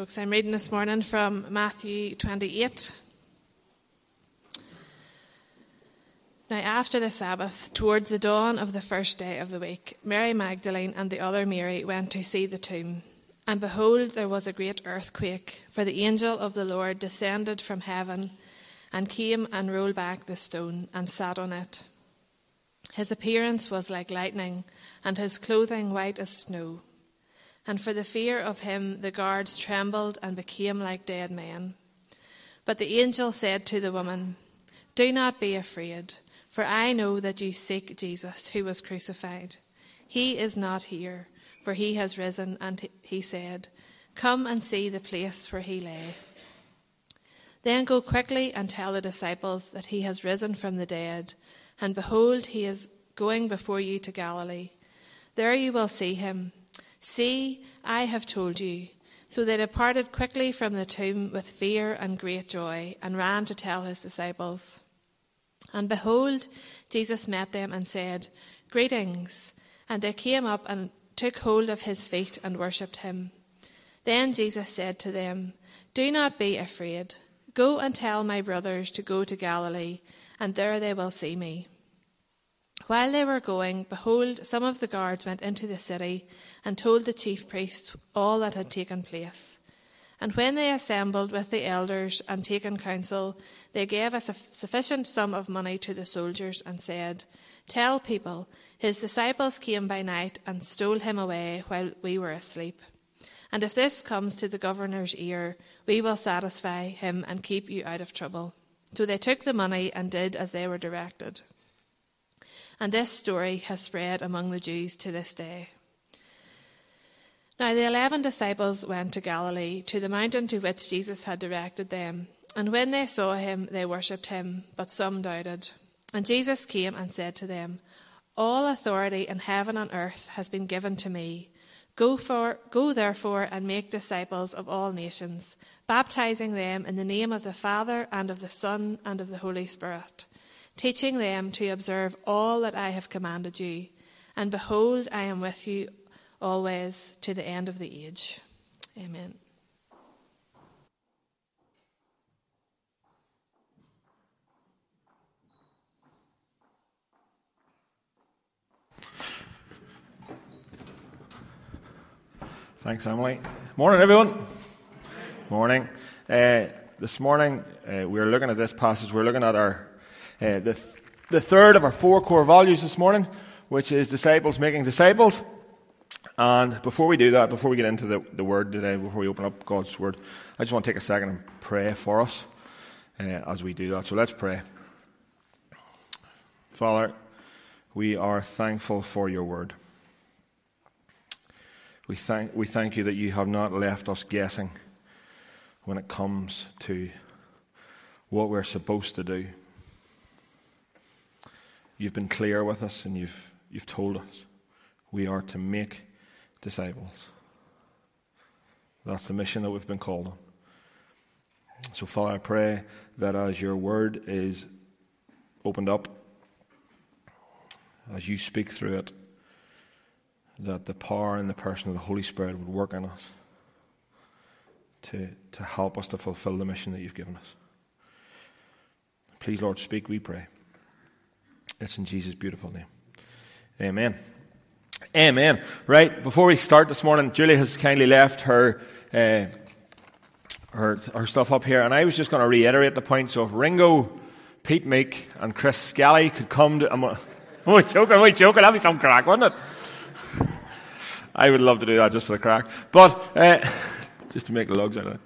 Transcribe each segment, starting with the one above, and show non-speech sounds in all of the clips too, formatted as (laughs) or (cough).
Folks, I'm reading this morning from Matthew 28. Now, after the Sabbath, towards the dawn of the first day of the week, Mary Magdalene and the other Mary went to see the tomb. And behold, there was a great earthquake, for the angel of the Lord descended from heaven and came and rolled back the stone and sat on it. His appearance was like lightning, and his clothing white as snow. And for the fear of him, the guards trembled and became like dead men. But the angel said to the woman, Do not be afraid. For I know that you seek Jesus, who was crucified. He is not here, for he has risen, and he said, Come and see the place where he lay. Then go quickly and tell the disciples that he has risen from the dead, and behold, he is going before you to Galilee. There you will see him. See, I have told you. So they departed quickly from the tomb with fear and great joy, and ran to tell his disciples. And behold, Jesus met them and said, Greetings. And they came up and took hold of his feet and worshipped him. Then Jesus said to them, Do not be afraid. Go and tell my brothers to go to Galilee, and there they will see me. While they were going, behold, some of the guards went into the city and told the chief priests all that had taken place. And when they assembled with the elders and taken counsel, they gave a sufficient sum of money to the soldiers and said, Tell people, his disciples came by night and stole him away while we were asleep. And if this comes to the governor's ear, we will satisfy him and keep you out of trouble. So they took the money and did as they were directed. And this story has spread among the Jews to this day. Now the eleven disciples went to Galilee, to the mountain to which Jesus had directed them. And when they saw him, they worshipped him, but some doubted. And Jesus came and said to them, All authority in heaven and earth has been given to me. Go, for, go therefore and make disciples of all nations, baptizing them in the name of the Father and of the Son and of the Holy Spirit, teaching them to observe all that I have commanded you. And behold, I am with you always to the end of the age. Amen. Thanks, Emily. Morning, everyone. Morning. Uh, this morning, uh, we're looking at this passage. We're looking at our uh, the, the third of our four core values this morning, which is disciples making disciples. And before we do that, before we get into the, the word today, before we open up God's word, I just want to take a second and pray for us uh, as we do that. So let's pray. Father, we are thankful for your word. We thank, we thank you that you have not left us guessing when it comes to what we're supposed to do. You've been clear with us and you've, you've told us we are to make disciples. That's the mission that we've been called on. So, Father, I pray that as your word is opened up, as you speak through it, that the power and the person of the Holy Spirit would work in us to, to help us to fulfill the mission that you've given us. Please, Lord, speak, we pray. It's in Jesus' beautiful name. Amen. Amen. Right, before we start this morning, Julie has kindly left her, uh, her, her stuff up here, and I was just going to reiterate the point. So if Ringo, Pete Meek, and Chris Scally could come to. I'm, joking, (laughs) I'm joking, that'd be some crack, wouldn't it? I would love to do that just for the crack. But, uh, just to make lugs out of it.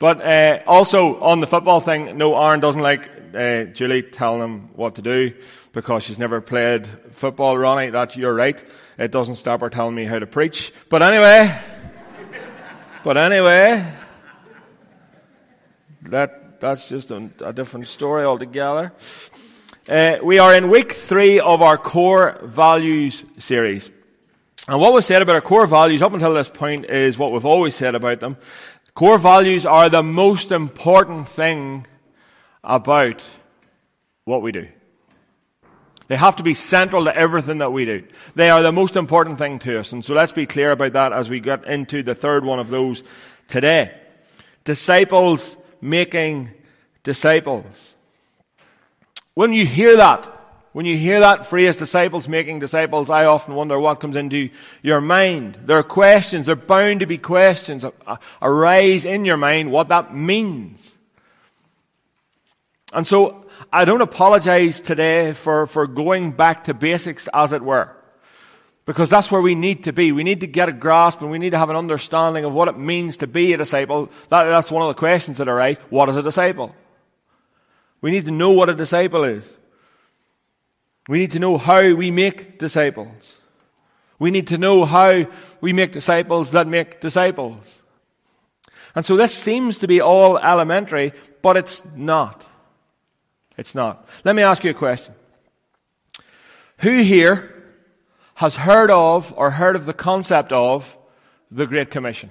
But uh, also on the football thing, no, Aaron doesn't like uh, Julie telling him what to do because she's never played football, Ronnie. That you're right. It doesn't stop her telling me how to preach. But anyway, (laughs) but anyway, that that's just a, a different story altogether. Uh, we are in week three of our core values series. And what we've said about our core values up until this point is what we've always said about them. Core values are the most important thing about what we do. They have to be central to everything that we do. They are the most important thing to us. And so let's be clear about that as we get into the third one of those today. Disciples making disciples. When you hear that, when you hear that phrase, disciples making disciples, I often wonder what comes into your mind. There are questions, there are bound to be questions arise in your mind what that means. And so, I don't apologize today for, for going back to basics, as it were. Because that's where we need to be. We need to get a grasp and we need to have an understanding of what it means to be a disciple. That, that's one of the questions that arise. What is a disciple? We need to know what a disciple is. We need to know how we make disciples. We need to know how we make disciples that make disciples. And so this seems to be all elementary, but it's not. It's not. Let me ask you a question. Who here has heard of or heard of the concept of the Great Commission?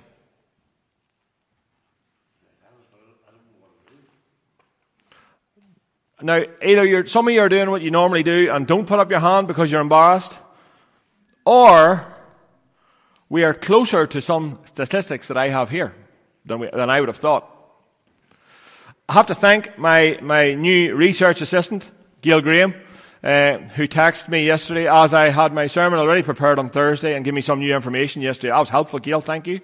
Now, either you're, some of you are doing what you normally do and don't put up your hand because you're embarrassed, or we are closer to some statistics that I have here than, we, than I would have thought. I have to thank my, my new research assistant, Gail Graham, uh, who texted me yesterday as I had my sermon already prepared on Thursday and gave me some new information yesterday. That was helpful, Gail, thank you.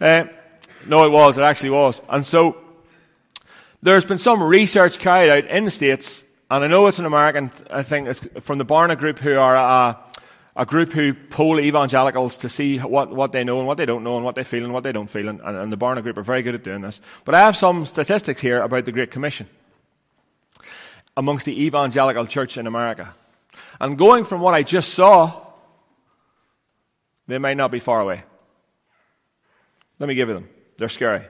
Uh, no, it was, it actually was. And so, there's been some research carried out in the States, and I know it's an American I think it's from the Barna Group, who are a group who poll evangelicals to see what, what they know and what they don't know and what they feel and what they don't feel. And, and the Barna Group are very good at doing this. But I have some statistics here about the Great Commission amongst the evangelical church in America. And going from what I just saw, they might not be far away. Let me give you them. They're scary.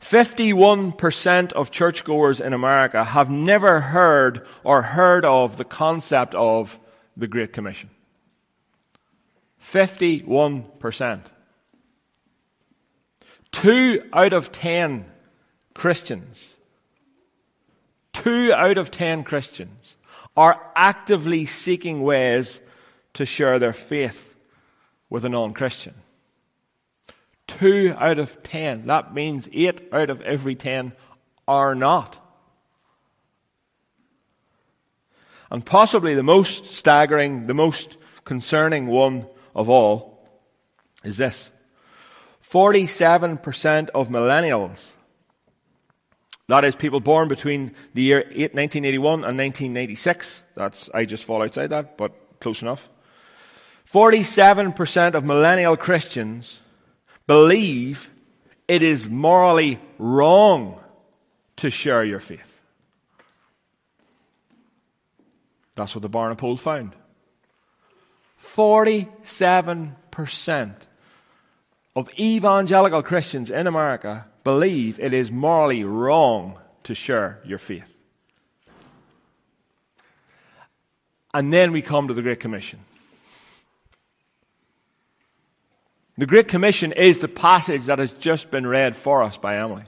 51% of churchgoers in America have never heard or heard of the concept of the Great Commission. 51%. Two out of ten Christians, two out of ten Christians are actively seeking ways to share their faith with a non Christian. Two out of ten. That means eight out of every ten are not. And possibly the most staggering, the most concerning one of all is this 47% of millennials, that is, people born between the year 1981 and 1986, that's, I just fall outside that, but close enough. 47% of millennial Christians believe it is morally wrong to share your faith. That's what the Barna poll found. 47% of evangelical Christians in America believe it is morally wrong to share your faith. And then we come to the Great Commission. The Great Commission is the passage that has just been read for us by Emily.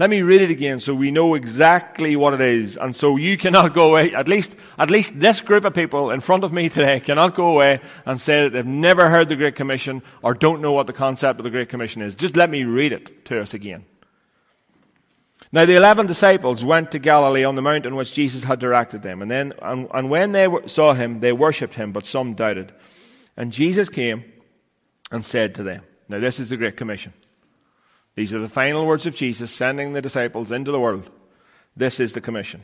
Let me read it again so we know exactly what it is. And so you cannot go away, at least, at least this group of people in front of me today cannot go away and say that they've never heard the Great Commission or don't know what the concept of the Great Commission is. Just let me read it to us again. Now the eleven disciples went to Galilee on the mountain which Jesus had directed them. And then, and, and when they saw him, they worshipped him, but some doubted. And Jesus came and said to them, Now, this is the Great Commission. These are the final words of Jesus sending the disciples into the world. This is the commission.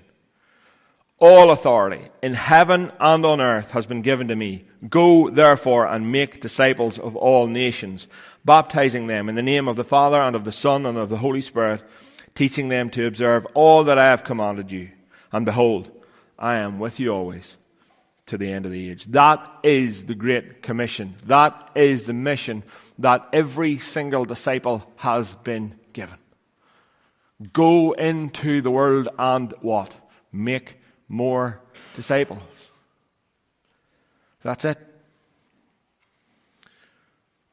All authority in heaven and on earth has been given to me. Go, therefore, and make disciples of all nations, baptizing them in the name of the Father and of the Son and of the Holy Spirit, teaching them to observe all that I have commanded you. And behold, I am with you always to the end of the age. That is the Great Commission. That is the mission that every single disciple has been given. Go into the world and what? Make more disciples. That's it.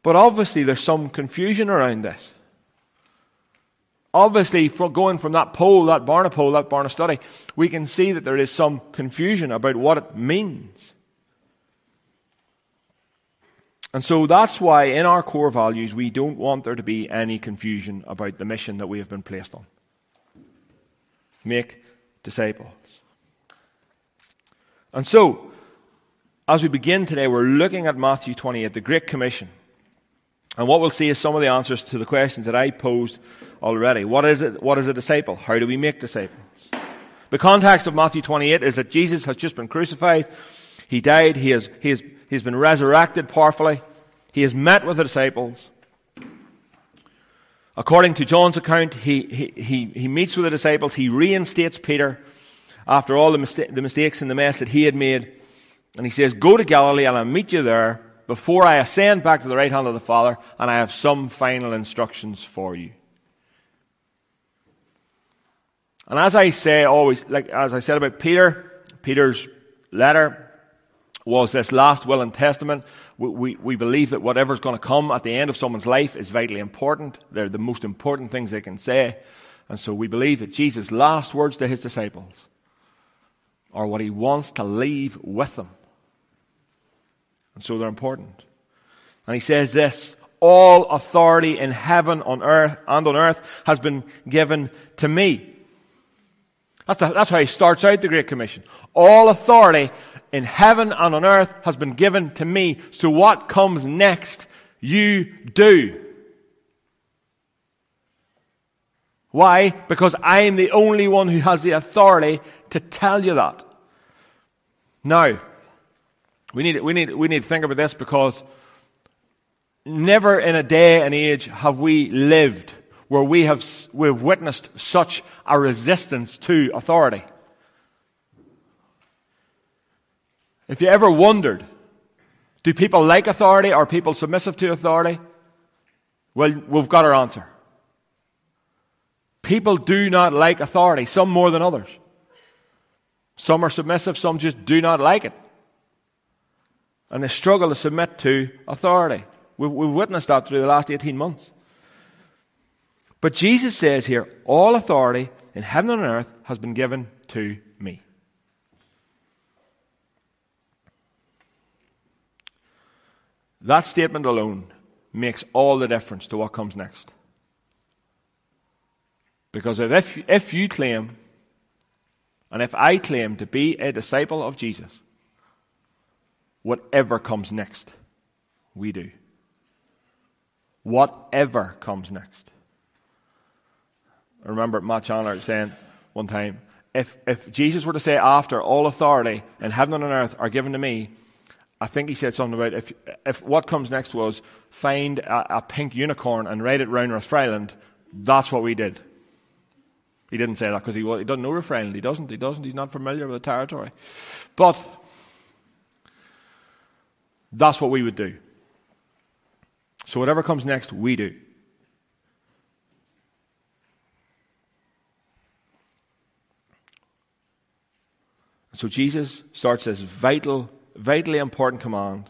But obviously, there's some confusion around this. Obviously, going from that poll, that Barna poll, that Barna study, we can see that there is some confusion about what it means. And so that's why in our core values, we don't want there to be any confusion about the mission that we have been placed on. Make disciples. And so, as we begin today, we're looking at Matthew 28, the Great Commission. And what we'll see is some of the answers to the questions that I posed already. What is it? What is a disciple? How do we make disciples? The context of Matthew 28 is that Jesus has just been crucified. He died. He has, he has, he's been resurrected powerfully. He has met with the disciples. According to John's account, he, he, he, he meets with the disciples. He reinstates Peter after all the, mista- the mistakes and the mess that he had made. And he says, Go to Galilee and I'll meet you there before I ascend back to the right hand of the Father, and I have some final instructions for you. And as I say always, like as I said about Peter, Peter's letter was this last will and testament. We, we, we believe that whatever's going to come at the end of someone's life is vitally important. They're the most important things they can say. And so we believe that Jesus' last words to his disciples are what he wants to leave with them. And so they're important. And he says this All authority in heaven, on earth, and on earth has been given to me. That's, the, that's how he starts out the Great Commission. All authority in heaven and on earth has been given to me. So what comes next, you do. Why? Because I am the only one who has the authority to tell you that. Now, we need, we need, we need to think about this because never in a day and age have we lived where we have we've witnessed such a resistance to authority. If you ever wondered, do people like authority? Or are people submissive to authority? Well, we've got our answer. People do not like authority, some more than others. Some are submissive, some just do not like it. And they struggle to submit to authority. We've, we've witnessed that through the last 18 months. But Jesus says here, all authority in heaven and on earth has been given to me. That statement alone makes all the difference to what comes next. Because if, if you claim, and if I claim to be a disciple of Jesus, whatever comes next, we do. Whatever comes next. I remember Matt Chandler saying one time, if, if Jesus were to say after all authority in heaven and on earth are given to me, I think he said something about if, if what comes next was find a, a pink unicorn and ride it round Rathfriland, that's what we did. He didn't say that because he, he doesn't know Rathfriland. He doesn't. He doesn't. He's not familiar with the territory. But that's what we would do. So whatever comes next, we do. So Jesus starts this vital, vitally important command,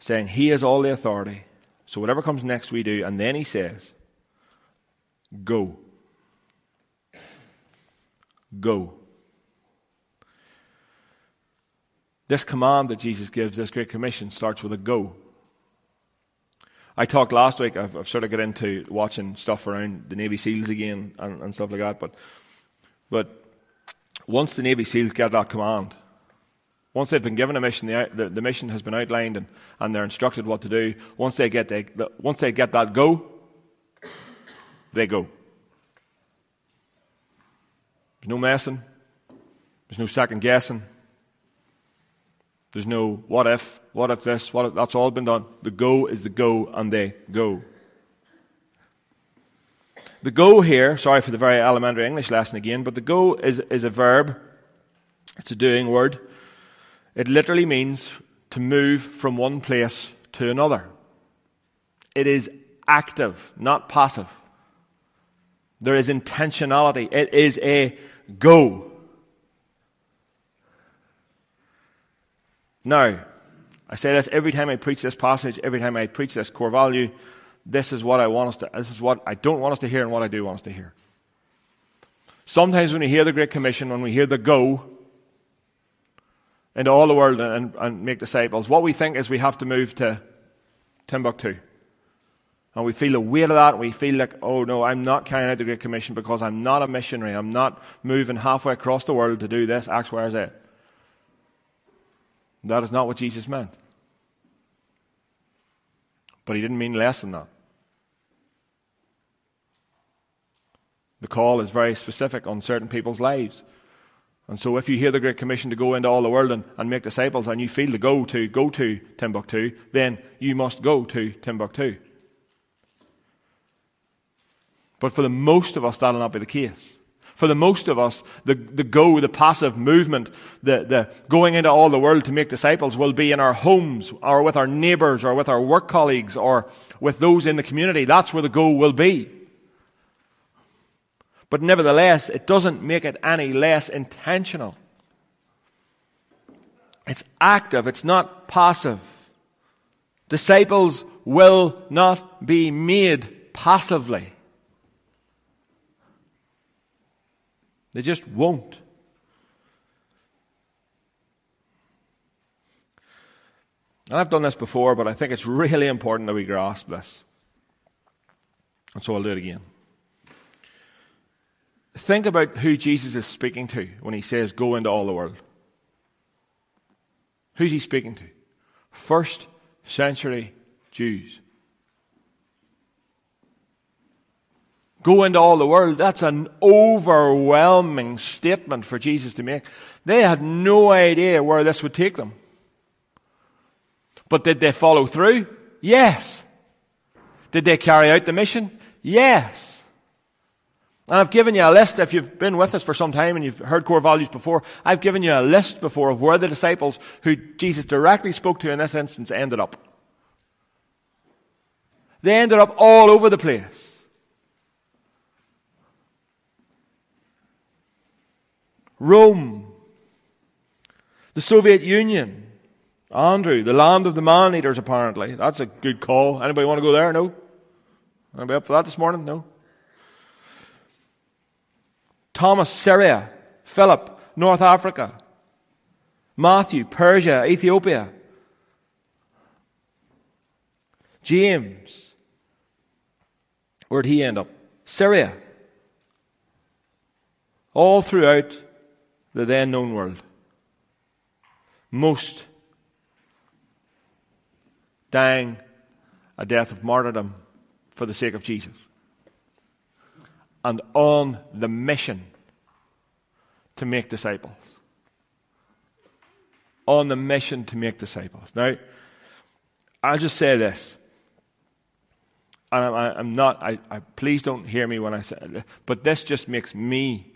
saying He has all the authority. So whatever comes next, we do. And then He says, Go. Go. This command that Jesus gives, this Great Commission, starts with a go. I talked last week, I've, I've, sort of got into watching stuff around the Navy SEALs again and, and stuff like that, but, but once the Navy SEALs get that command, once they've been given a mission, the, the, the mission has been outlined and, and they're instructed what to do, once they, get the, the, once they get that go, they go. There's no messing. There's no second guessing. There's no what if, what if this, what if that's all been done. The go is the go and they go. The go here, sorry for the very elementary English lesson again, but the go is, is a verb. It's a doing word. It literally means to move from one place to another. It is active, not passive. There is intentionality. It is a go. Now, I say this every time I preach this passage, every time I preach this core value this is what I want us to, this is what I don't want us to hear and what I do want us to hear. Sometimes when we hear the Great Commission, when we hear the go, into all the world and, and make disciples, what we think is we have to move to Timbuktu. And we feel the weight of that. We feel like, oh no, I'm not carrying out the Great Commission because I'm not a missionary. I'm not moving halfway across the world to do this, Y, where is Z. That is not what Jesus meant. But he didn't mean less than that. The call is very specific on certain people's lives. And so if you hear the Great Commission to go into all the world and, and make disciples and you feel the go to go to Timbuktu, then you must go to Timbuktu. But for the most of us, that'll not be the case. For the most of us, the, the go, the passive movement, the, the going into all the world to make disciples will be in our homes or with our neighbours or with our work colleagues or with those in the community. That's where the go will be. But nevertheless, it doesn't make it any less intentional. It's active, it's not passive. Disciples will not be made passively. They just won't. And I've done this before, but I think it's really important that we grasp this. And so I'll do it again. Think about who Jesus is speaking to when he says, Go into all the world. Who's he speaking to? First century Jews. Go into all the world. That's an overwhelming statement for Jesus to make. They had no idea where this would take them. But did they follow through? Yes. Did they carry out the mission? Yes. And I've given you a list, if you've been with us for some time and you've heard core values before, I've given you a list before of where the disciples who Jesus directly spoke to in this instance ended up. They ended up all over the place. Rome, the Soviet Union, Andrew, the land of the man eaters, apparently. That's a good call. Anybody want to go there? No? Anybody up for that this morning? No? Thomas, Syria, Philip, North Africa, Matthew, Persia, Ethiopia, James, where'd he end up? Syria. All throughout the then known world. Most dying a death of martyrdom for the sake of Jesus and on the mission to make disciples. On the mission to make disciples. Now, I'll just say this. And I, am not, I, I, please don't hear me when I say but this just makes me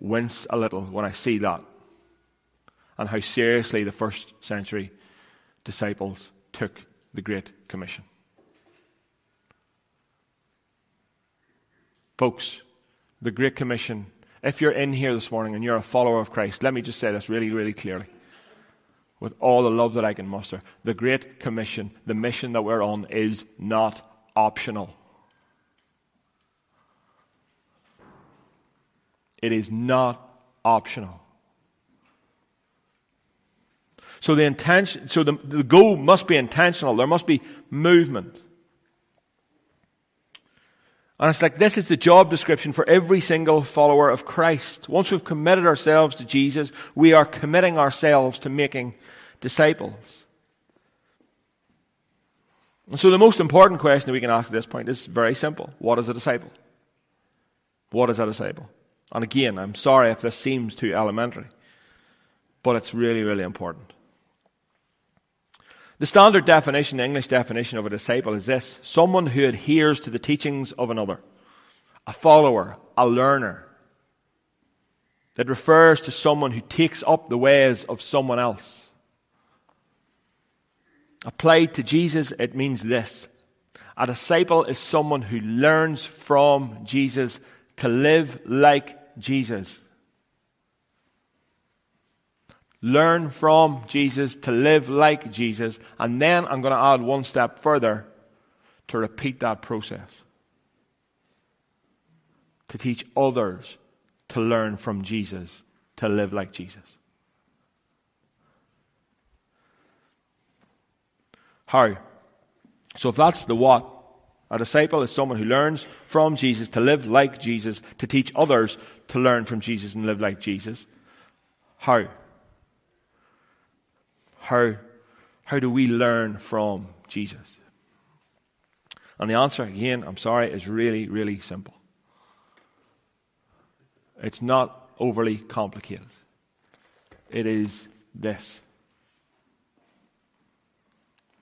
wince a little when I see that and how seriously the first century disciples took the Great Commission. Folks, the Great Commission, if you're in here this morning and you're a follower of Christ, let me just say this really, really clearly. With all the love that I can muster, the Great Commission, the mission that we're on, is not optional. It is not optional. So the intention, so the, the goal must be intentional. There must be movement. And it's like this is the job description for every single follower of Christ. Once we've committed ourselves to Jesus, we are committing ourselves to making disciples. And so the most important question that we can ask at this point is very simple. What is a disciple? What is a disciple? And again, I'm sorry if this seems too elementary, but it's really, really important. The standard definition, English definition of a disciple is this someone who adheres to the teachings of another, a follower, a learner. It refers to someone who takes up the ways of someone else. Applied to Jesus, it means this a disciple is someone who learns from Jesus to live like Jesus. Learn from Jesus, to live like Jesus, and then I'm going to add one step further to repeat that process. To teach others to learn from Jesus, to live like Jesus. How? So if that's the what, a disciple is someone who learns from Jesus to live like Jesus, to teach others to learn from Jesus and live like Jesus. How? How, how do we learn from Jesus? And the answer, again, I'm sorry, is really, really simple. It's not overly complicated. It is this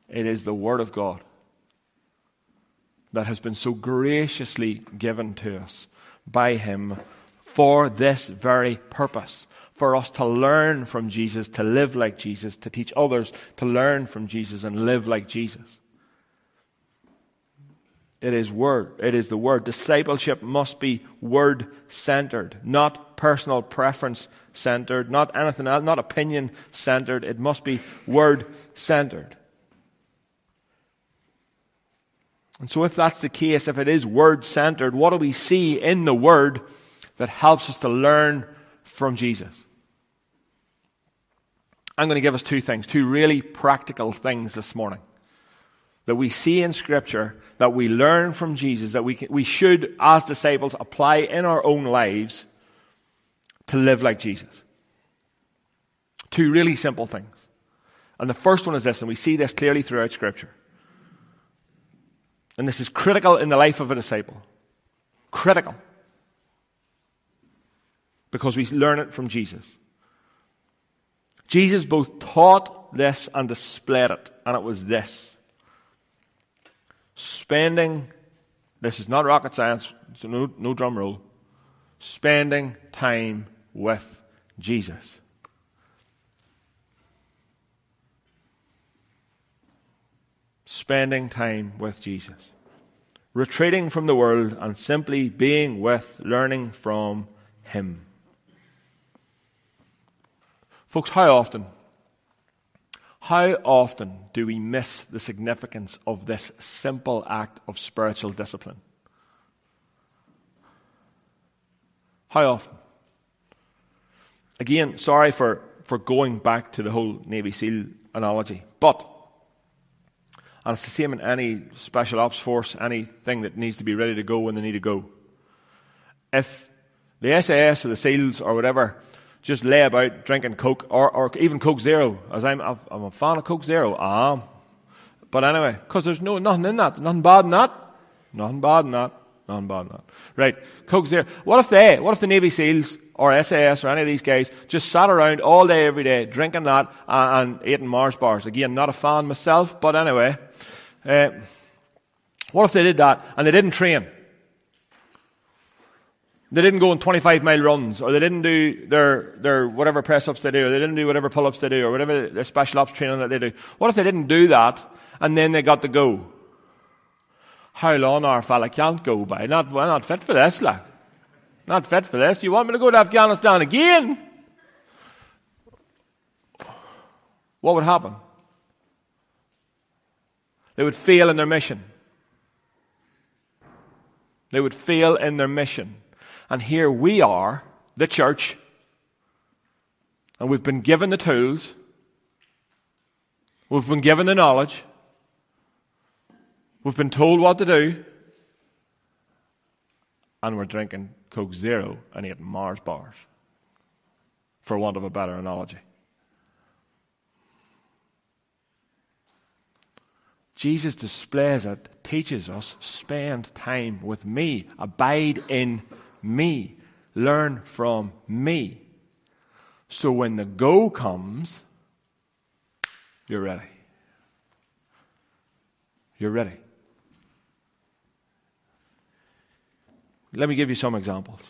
it is the Word of God that has been so graciously given to us by Him for this very purpose for us to learn from Jesus, to live like Jesus, to teach others to learn from Jesus and live like Jesus. It is word. It is the word. Discipleship must be word centered, not personal preference centered, not anything else, not opinion centered. It must be word centered. And so, if that's the case, if it is word centered, what do we see in the word that helps us to learn from Jesus? I'm going to give us two things, two really practical things this morning that we see in Scripture, that we learn from Jesus, that we, can, we should, as disciples, apply in our own lives to live like Jesus. Two really simple things. And the first one is this, and we see this clearly throughout Scripture. And this is critical in the life of a disciple. Critical. Because we learn it from Jesus. Jesus both taught this and displayed it, and it was this. Spending, this is not rocket science, no, no drum roll, spending time with Jesus. Spending time with Jesus. Retreating from the world and simply being with, learning from Him. Folks, how often, how often do we miss the significance of this simple act of spiritual discipline? How often? Again, sorry for, for going back to the whole Navy SEAL analogy, but, and it's the same in any special ops force, anything that needs to be ready to go when they need to go. If the SAS or the SEALs or whatever just lay about drinking Coke or, or even Coke Zero, as I'm, I'm a fan of Coke Zero. Ah. But anyway, because there's no, nothing in that, nothing bad in that, nothing bad in that, nothing bad in that. Right, Coke Zero. What if they, what if the Navy SEALs or SAS or any of these guys just sat around all day, every day, drinking that and, and eating Mars bars? Again, not a fan myself, but anyway. Uh, what if they did that and they didn't train? They didn't go on 25 mile runs, or they didn't do their, their whatever press ups they do, or they didn't do whatever pull ups they do, or whatever their special ops training that they do. What if they didn't do that, and then they got to go? How long our fella can't go by? Not, we're not fit for this, like. Not fit for this. You want me to go to Afghanistan again? What would happen? They would fail in their mission. They would fail in their mission. And here we are, the church, and we've been given the tools, we've been given the knowledge, we've been told what to do, and we're drinking Coke Zero and eating Mars bars, for want of a better analogy. Jesus displays it, teaches us, spend time with me, abide in me. Learn from me. So when the go comes, you're ready. You're ready. Let me give you some examples.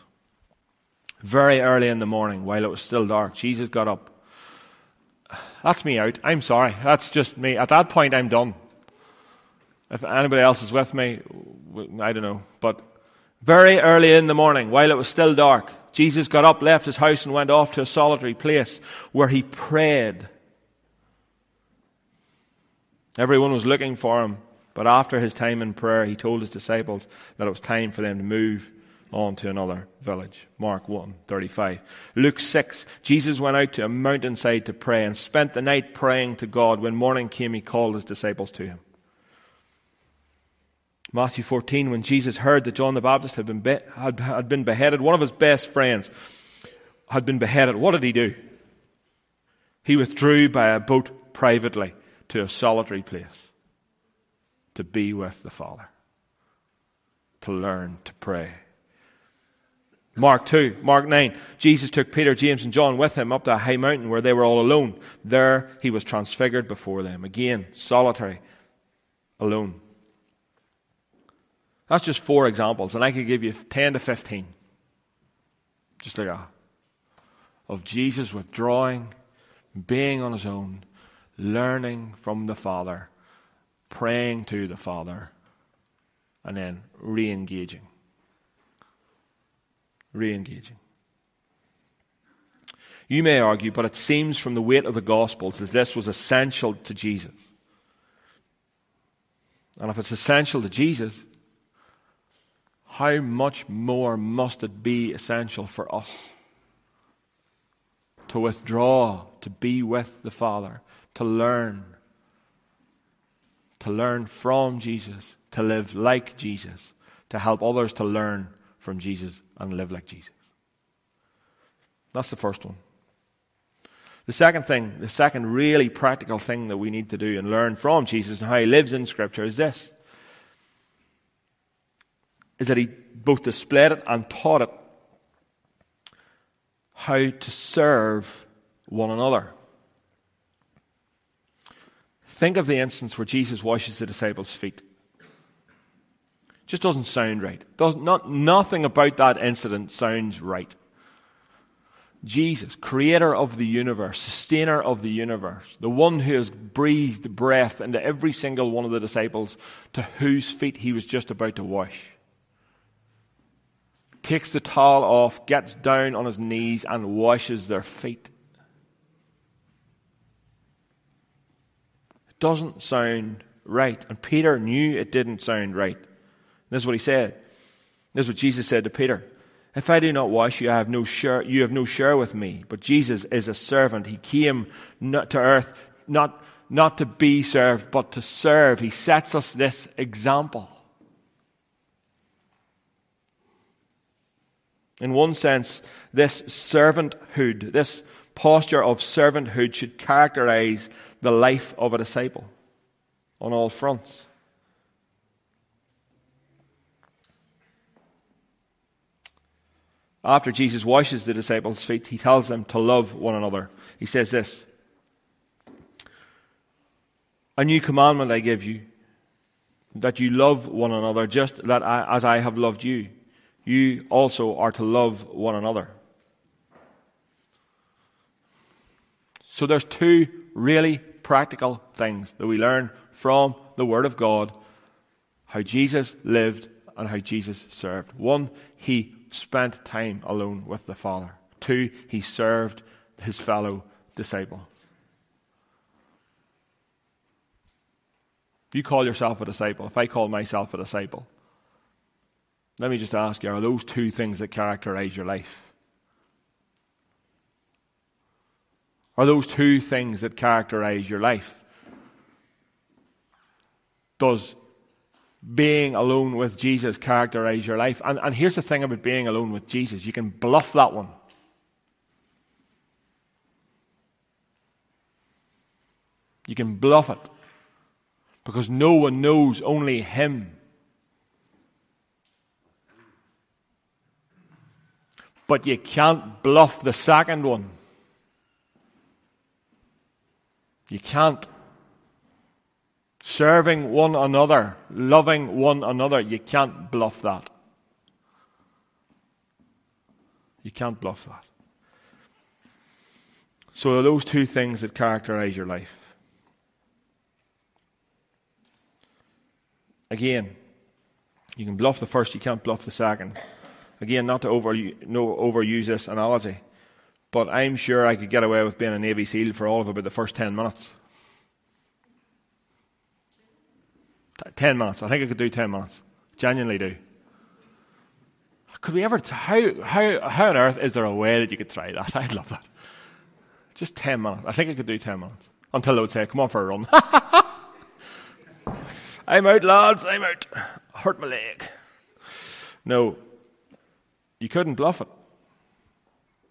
Very early in the morning, while it was still dark, Jesus got up. That's me out. I'm sorry. That's just me. At that point, I'm done. If anybody else is with me, I don't know. But very early in the morning, while it was still dark, Jesus got up, left his house, and went off to a solitary place where he prayed. Everyone was looking for him, but after his time in prayer, he told his disciples that it was time for them to move on to another village. Mark 1 35. Luke 6. Jesus went out to a mountainside to pray and spent the night praying to God. When morning came, he called his disciples to him. Matthew 14. When Jesus heard that John the Baptist had been, be- had, had been beheaded, one of his best friends had been beheaded, what did he do? He withdrew by a boat privately to a solitary place to be with the Father, to learn to pray. Mark 2, Mark 9. Jesus took Peter, James, and John with him up to a high mountain where they were all alone. There he was transfigured before them. Again, solitary, alone. That's just four examples, and I could give you 10 to 15. Just like that. Of Jesus withdrawing, being on his own, learning from the Father, praying to the Father, and then re engaging re engaging. You may argue, but it seems from the weight of the Gospels that this was essential to Jesus. And if it's essential to Jesus, how much more must it be essential for us to withdraw, to be with the Father, to learn, to learn from Jesus, to live like Jesus, to help others to learn from Jesus and live like Jesus. That's the first one. The second thing, the second really practical thing that we need to do and learn from Jesus and how he lives in Scripture is this is that he both displayed it and taught it how to serve one another. Think of the instance where Jesus washes the disciples' feet. Just doesn't sound right. Does, not, nothing about that incident sounds right. Jesus, creator of the universe, sustainer of the universe, the one who has breathed breath into every single one of the disciples to whose feet he was just about to wash, takes the towel off, gets down on his knees, and washes their feet. It doesn't sound right. And Peter knew it didn't sound right. This is what he said. This is what Jesus said to Peter. If I do not wash you, I have no share, you have no share with me. But Jesus is a servant. He came not to earth not, not to be served, but to serve. He sets us this example. In one sense, this servanthood, this posture of servanthood should characterize the life of a disciple on all fronts. After Jesus washes the disciples' feet, he tells them to love one another. He says this A new commandment I give you, that you love one another just that I, as I have loved you. You also are to love one another. So there's two really practical things that we learn from the Word of God how Jesus lived and how Jesus served. One, he spent time alone with the Father. Two, he served his fellow disciple. You call yourself a disciple. If I call myself a disciple, let me just ask you are those two things that characterize your life? Are those two things that characterize your life? Does being alone with Jesus characterize your life? And, and here's the thing about being alone with Jesus you can bluff that one. You can bluff it because no one knows, only Him. But you can't bluff the second one. You can't serving one another, loving one another. You can't bluff that. You can't bluff that. So, those two things that characterize your life? Again, you can bluff the first, you can't bluff the second. Again, not to over, no, overuse this analogy, but I'm sure I could get away with being a Navy SEAL for all of about the first 10 minutes. 10 minutes. I think I could do 10 minutes. Genuinely do. Could we ever, how, how, how on earth is there a way that you could try that? (laughs) I'd love that. Just 10 minutes. I think I could do 10 minutes. Until they would say, come on for a run. (laughs) I'm out, lads, I'm out. hurt my leg. No, you couldn't bluff it.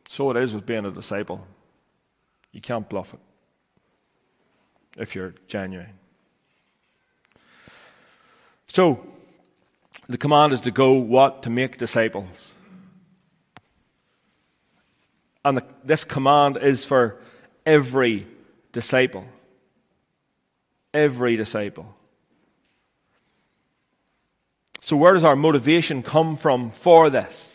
So it is with being a disciple. You can't bluff it if you're genuine. So, the command is to go what? To make disciples. And the, this command is for every disciple. Every disciple. So, where does our motivation come from for this?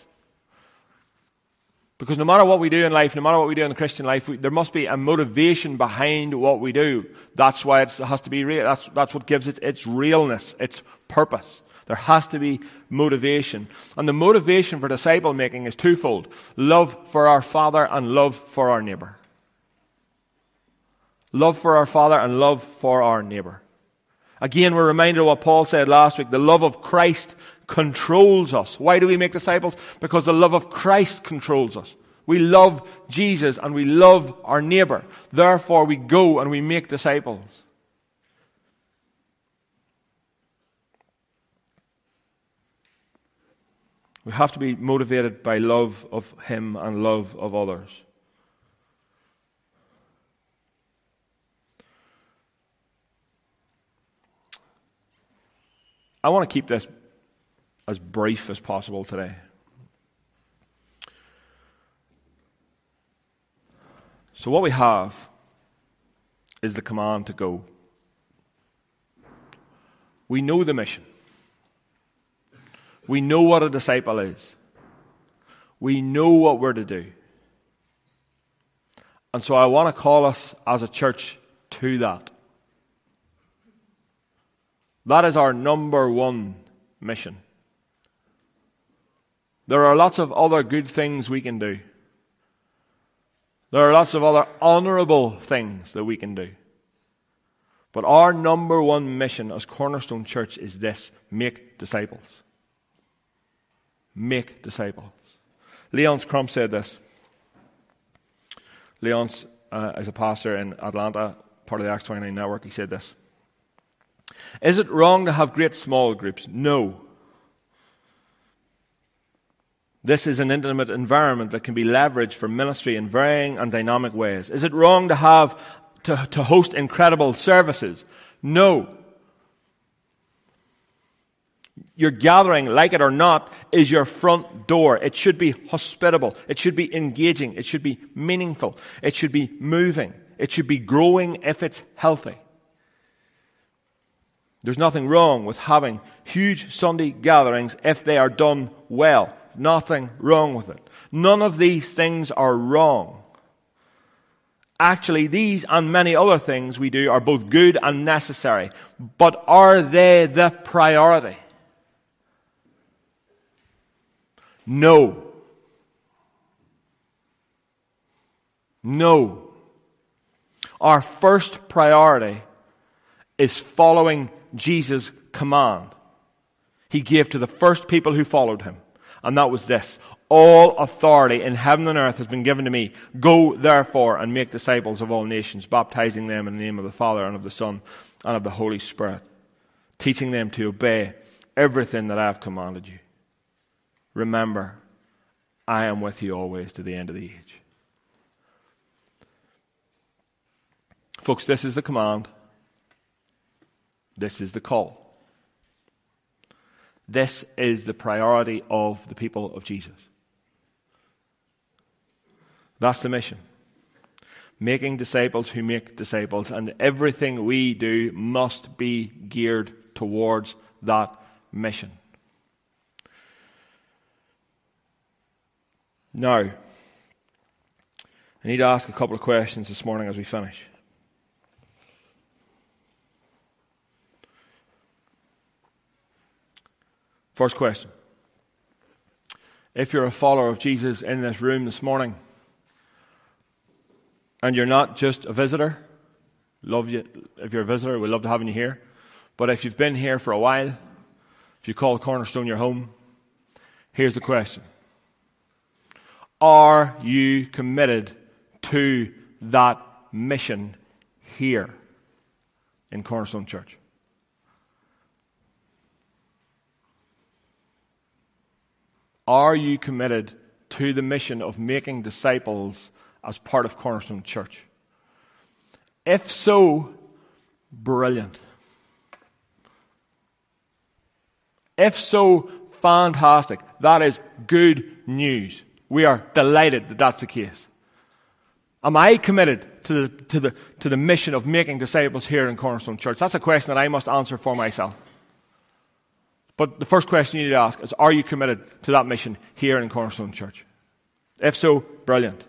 Because no matter what we do in life, no matter what we do in the Christian life, we, there must be a motivation behind what we do. That's why it has to be real. That's, that's what gives it its realness, its purpose. There has to be motivation. And the motivation for disciple making is twofold love for our Father and love for our neighbor. Love for our Father and love for our neighbor. Again, we're reminded of what Paul said last week. The love of Christ controls us. Why do we make disciples? Because the love of Christ controls us. We love Jesus and we love our neighbor. Therefore, we go and we make disciples. We have to be motivated by love of Him and love of others. I want to keep this as brief as possible today. So, what we have is the command to go. We know the mission. We know what a disciple is. We know what we're to do. And so I want to call us as a church to that. That is our number one mission. There are lots of other good things we can do. There are lots of other honourable things that we can do. But our number one mission as Cornerstone Church is this make disciples. Make disciples. Leonce Crump said this. Leonce uh, is a pastor in Atlanta, part of the Acts 29 network. He said this. Is it wrong to have great small groups? No. This is an intimate environment that can be leveraged for ministry in varying and dynamic ways. Is it wrong to have to, to host incredible services? No. Your gathering, like it or not, is your front door. It should be hospitable. It should be engaging. It should be meaningful. It should be moving. It should be growing if it's healthy. There's nothing wrong with having huge Sunday gatherings if they are done well. Nothing wrong with it. None of these things are wrong. Actually, these and many other things we do are both good and necessary. But are they the priority? No. No. Our first priority is following Jesus' command he gave to the first people who followed him. And that was this All authority in heaven and earth has been given to me. Go, therefore, and make disciples of all nations, baptizing them in the name of the Father and of the Son and of the Holy Spirit, teaching them to obey everything that I have commanded you. Remember, I am with you always to the end of the age. Folks, this is the command. This is the call. This is the priority of the people of Jesus. That's the mission. Making disciples who make disciples, and everything we do must be geared towards that mission. Now, I need to ask a couple of questions this morning as we finish. First question. If you're a follower of Jesus in this room this morning, and you're not just a visitor, love you. If you're a visitor, we'd love to have you here. But if you've been here for a while, if you call Cornerstone your home, Here's the question Are you committed to that mission here in Cornerstone Church? Are you committed to the mission of making disciples as part of Cornerstone Church? If so, brilliant. If so, fantastic. That is good news. We are delighted that that's the case. Am I committed to the, to the, to the mission of making disciples here in Cornerstone Church? That's a question that I must answer for myself. But the first question you need to ask is Are you committed to that mission here in Cornerstone Church? If so, brilliant.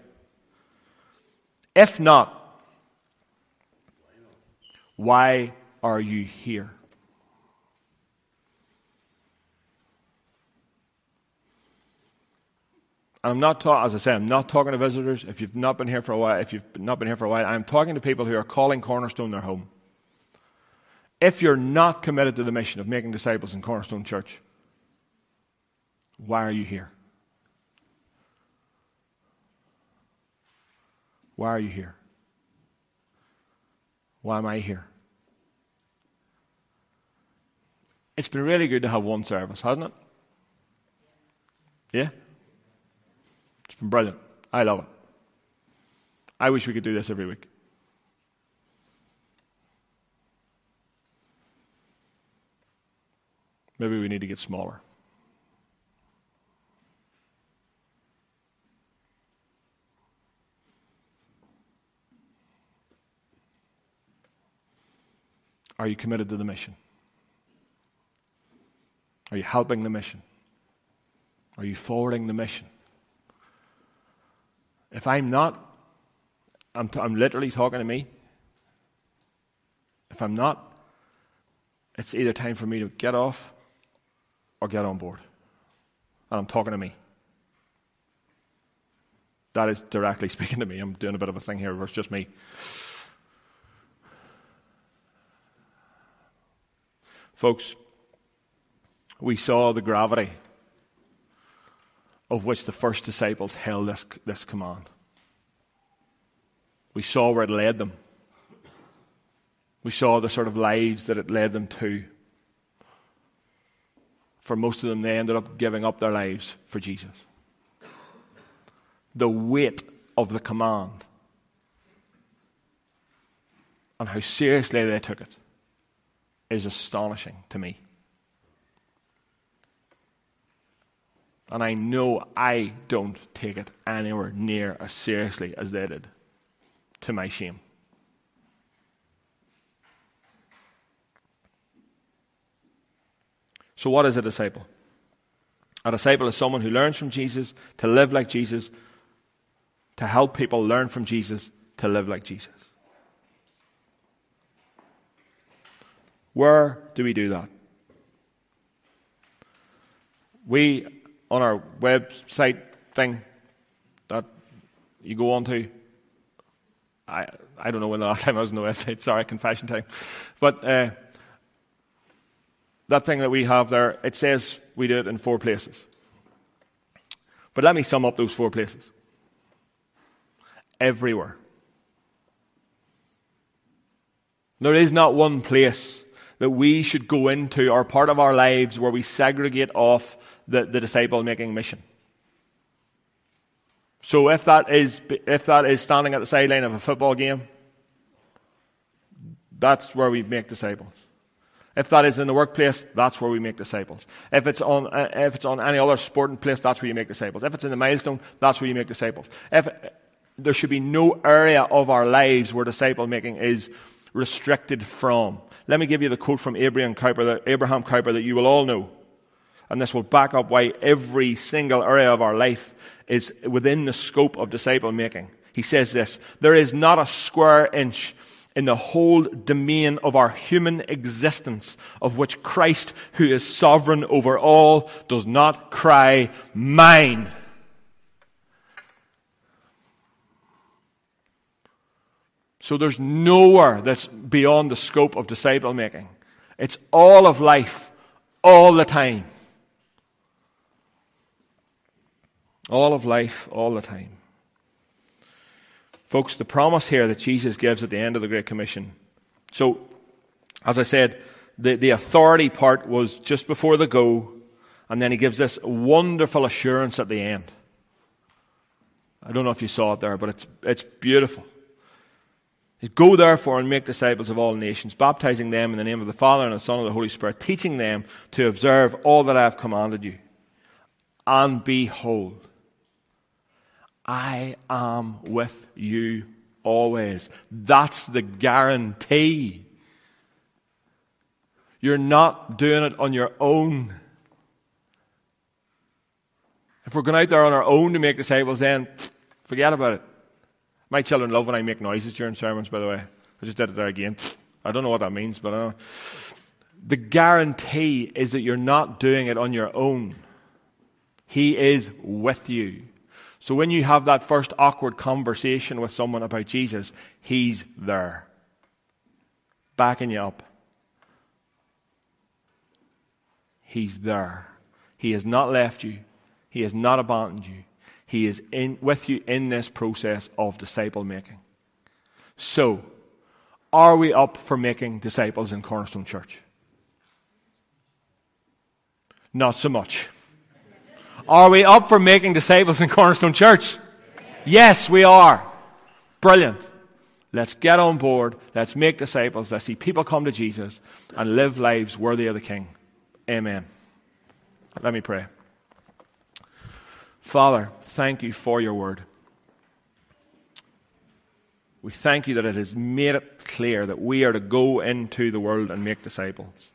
If not, why are you here? I'm not talking, as I say, I'm not talking to visitors. If you've not been here for a while, if you've not been here for a while, I'm talking to people who are calling Cornerstone their home if you're not committed to the mission of making disciples in Cornerstone Church, why are you here? Why are you here? Why am I here? It's been really good to have one service, hasn't it? Yeah? It's been brilliant. I love it. I wish we could do this every week. Maybe we need to get smaller. Are you committed to the mission? Are you helping the mission? Are you forwarding the mission? If I'm not, I'm, t- I'm literally talking to me. If I'm not, it's either time for me to get off or get on board. And I'm talking to me. That is directly (laughs) speaking to me. I'm doing a bit of a thing here it's just me. Folks, we saw the gravity of which the first disciples held this, this command. We saw where it led them. We saw the sort of lives that it led them to for most of them, they ended up giving up their lives for Jesus. The weight of the command and how seriously they took it is astonishing to me. And I know I don't take it anywhere near as seriously as they did, to my shame. So, what is a disciple? A disciple is someone who learns from Jesus to live like Jesus, to help people learn from Jesus to live like Jesus. Where do we do that? We, on our website thing that you go on to, I, I don't know when the last (laughs) time I was on the website, sorry, confession time. But uh, that thing that we have there, it says we do it in four places. But let me sum up those four places. Everywhere. There is not one place that we should go into or part of our lives where we segregate off the, the disciple making mission. So if that is if that is standing at the sideline of a football game, that's where we make disciples. If that is in the workplace, that's where we make disciples. If it's on, uh, if it's on any other sporting place, that's where you make disciples. If it's in the milestone, that's where you make disciples. If there should be no area of our lives where disciple making is restricted from. Let me give you the quote from Abraham Kuyper, that, Abraham Kuyper that you will all know. And this will back up why every single area of our life is within the scope of disciple making. He says this There is not a square inch in the whole domain of our human existence, of which Christ, who is sovereign over all, does not cry, Mine. So there's nowhere that's beyond the scope of disciple making. It's all of life, all the time. All of life, all the time. Folks, the promise here that Jesus gives at the end of the Great Commission. So, as I said, the, the authority part was just before the go, and then he gives this wonderful assurance at the end. I don't know if you saw it there, but it's, it's beautiful. Go therefore and make disciples of all nations, baptizing them in the name of the Father and the Son and the Holy Spirit, teaching them to observe all that I have commanded you. And behold, I am with you always. That's the guarantee. You're not doing it on your own. If we're going out there on our own to make disciples, then forget about it. My children love when I make noises during sermons, by the way. I just did it there again. I don't know what that means, but I know. The guarantee is that you're not doing it on your own. He is with you. So when you have that first awkward conversation with someone about Jesus, He's there, backing you up. He's there. He has not left you. He has not abandoned you. He is in, with you in this process of disciple making. So, are we up for making disciples in Cornerstone Church? Not so much. Are we up for making disciples in Cornerstone Church? Yes, we are. Brilliant. Let's get on board. Let's make disciples. Let's see people come to Jesus and live lives worthy of the King. Amen. Let me pray. Father, thank you for your word. We thank you that it has made it clear that we are to go into the world and make disciples.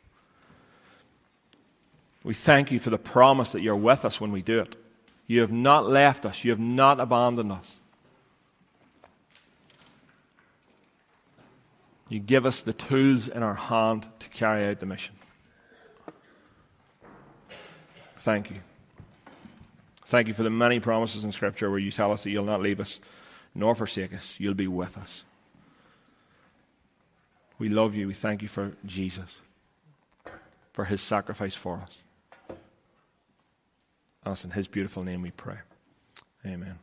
We thank you for the promise that you're with us when we do it. You have not left us, you have not abandoned us. You give us the tools in our hand to carry out the mission. Thank you. Thank you for the many promises in Scripture where you tell us that you'll not leave us nor forsake us. You'll be with us. We love you. We thank you for Jesus, for his sacrifice for us. It's in his beautiful name we pray. Amen.